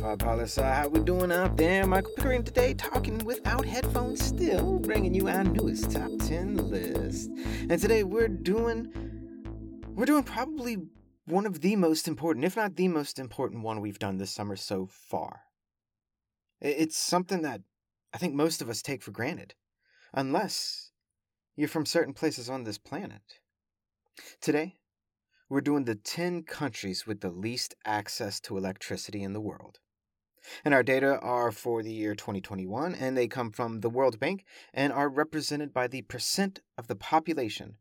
Lo-Fi How we doing out there? Michael Pickering today, talking without headphones still, bringing you our newest top 10 list. And today we're doing, we're doing probably one of the most important, if not the most important one we've done this summer so far. It's something that I think most of us take for granted, unless you're from certain places on this planet. Today, we're doing the 10 countries with the least access to electricity in the world. And our data are for the year 2021, and they come from the World Bank and are represented by the percent of the population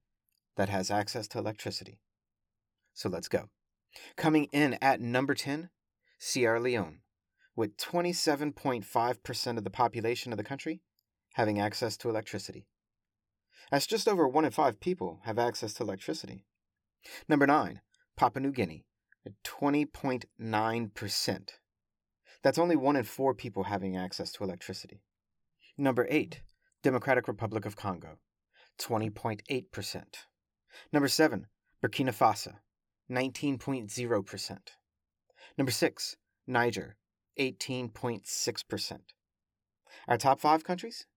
that has access to electricity. So let's go. Coming in at number 10, Sierra Leone, with 27.5% of the population of the country having access to electricity. That's just over one in five people have access to electricity. Number nine, Papua New Guinea, at 20.9%. That's only one in four people having access to electricity. Number eight, Democratic Republic of Congo, 20.8%. Number seven, Burkina Faso, 19.0%. Number six, Niger, 18.6%. Our top five countries?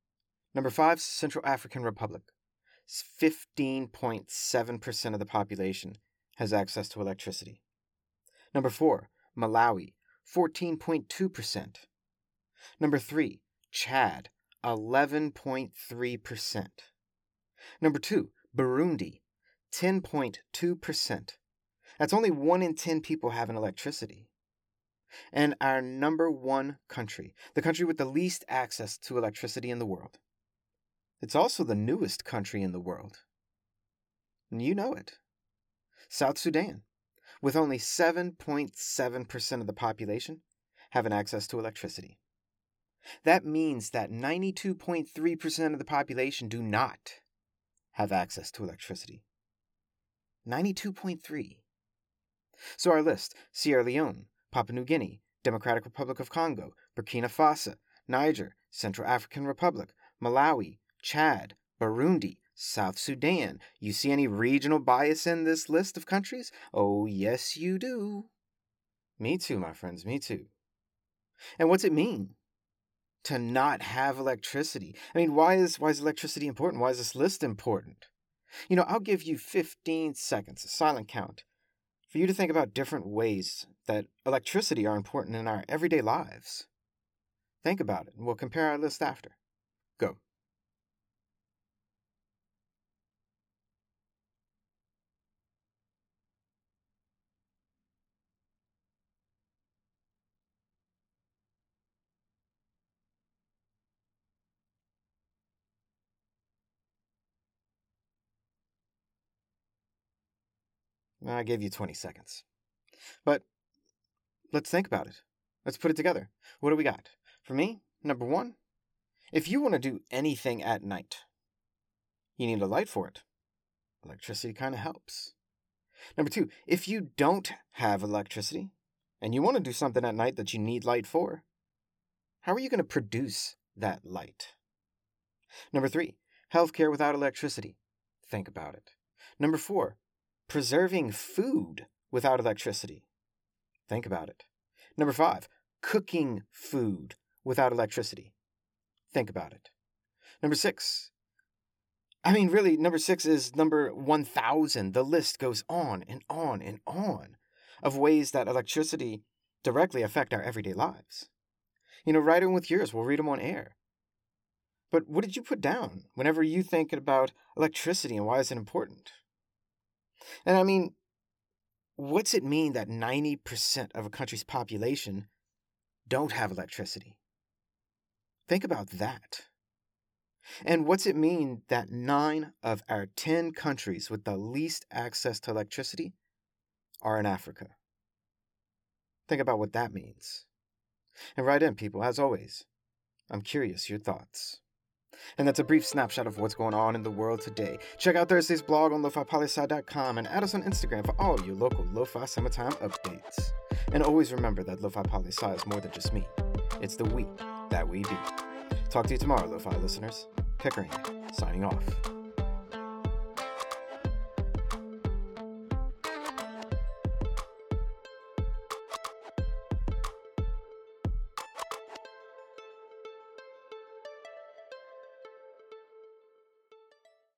Number five, Central African Republic, 15.7% of the population has access to electricity. Number four, Malawi, 14.2%. Number three, Chad, 11.3%. Number two, Burundi, 10.2%. That's only one in 10 people having electricity. And our number one country, the country with the least access to electricity in the world, it's also the newest country in the world. And you know it. South Sudan, with only 7.7% of the population having access to electricity. That means that 92.3% of the population do not have access to electricity. 92.3. So our list Sierra Leone, Papua New Guinea, Democratic Republic of Congo, Burkina Faso, Niger, Central African Republic, Malawi, Chad, Burundi, South Sudan. You see any regional bias in this list of countries? Oh, yes, you do. Me too, my friends, me too. And what's it mean? To not have electricity. I mean, why is why is electricity important? Why is this list important? You know, I'll give you 15 seconds, a silent count, for you to think about different ways that electricity are important in our everyday lives. Think about it, and we'll compare our list after. Go. I gave you 20 seconds. But let's think about it. Let's put it together. What do we got? For me, number one, if you want to do anything at night, you need a light for it. Electricity kind of helps. Number two, if you don't have electricity and you want to do something at night that you need light for, how are you going to produce that light? Number three, healthcare without electricity. Think about it. Number four, preserving food without electricity. Think about it. Number five, cooking food without electricity. Think about it. Number six, I mean, really, number six is number 1000. The list goes on and on and on of ways that electricity directly affect our everyday lives. You know, write in with yours, we'll read them on air. But what did you put down whenever you think about electricity and why is it important? And I mean, what's it mean that 90% of a country's population don't have electricity? Think about that. And what's it mean that nine of our 10 countries with the least access to electricity are in Africa? Think about what that means. And write in, people, as always. I'm curious your thoughts. And that's a brief snapshot of what's going on in the world today. Check out Thursday's blog on lofipolisci.com and add us on Instagram for all your local lo-fi summertime updates. And always remember that Lo-Fi Poli-Sci is more than just me. It's the we that we be. Talk to you tomorrow, Lo-Fi listeners. Pickering, signing off.